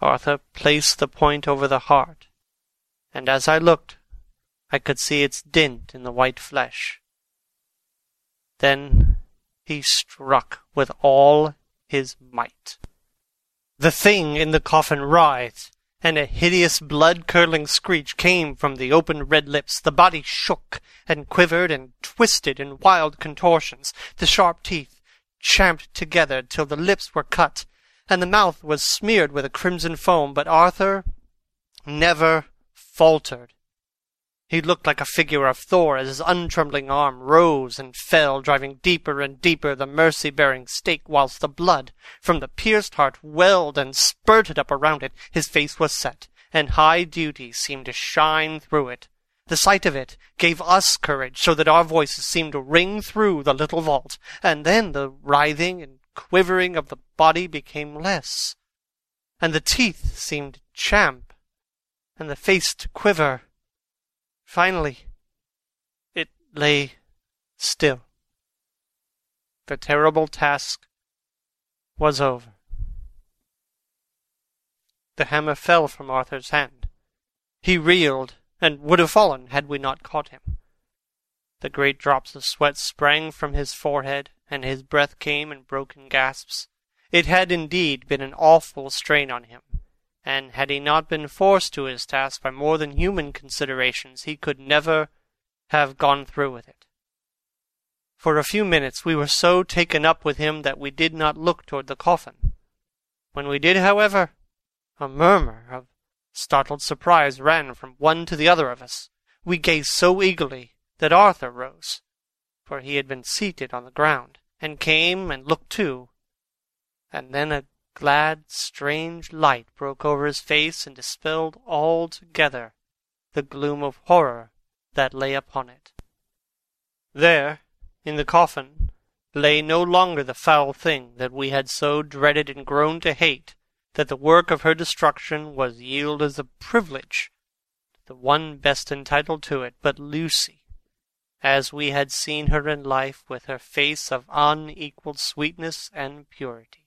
Arthur placed the point over the heart, and as I looked, I could see its dint in the white flesh. Then he struck with all his might. The thing in the coffin writhed, and a hideous blood-curdling screech came from the open red lips. The body shook and quivered and twisted in wild contortions. The sharp teeth champed together till the lips were cut, and the mouth was smeared with a crimson foam. But Arthur never faltered. He looked like a figure of Thor as his untrembling arm rose and fell, driving deeper and deeper the mercy-bearing stake, whilst the blood from the pierced heart welled and spurted up around it. His face was set, and high duty seemed to shine through it. The sight of it gave us courage, so that our voices seemed to ring through the little vault, and then the writhing and quivering of the body became less, and the teeth seemed to champ, and the face to quiver Finally, it lay still. The terrible task was over. The hammer fell from Arthur's hand. He reeled, and would have fallen had we not caught him. The great drops of sweat sprang from his forehead, and his breath came in broken gasps. It had indeed been an awful strain on him and had he not been forced to his task by more than human considerations, he could never have gone through with it. For a few minutes we were so taken up with him that we did not look toward the coffin. When we did, however, a murmur of startled surprise ran from one to the other of us. We gazed so eagerly that Arthur rose, for he had been seated on the ground, and came and looked too. And then a glad, strange light broke over his face and dispelled altogether the gloom of horror that lay upon it. There, in the coffin, lay no longer the foul thing that we had so dreaded and grown to hate, that the work of her destruction was yielded as a privilege to the one best entitled to it, but Lucy, as we had seen her in life, with her face of unequalled sweetness and purity.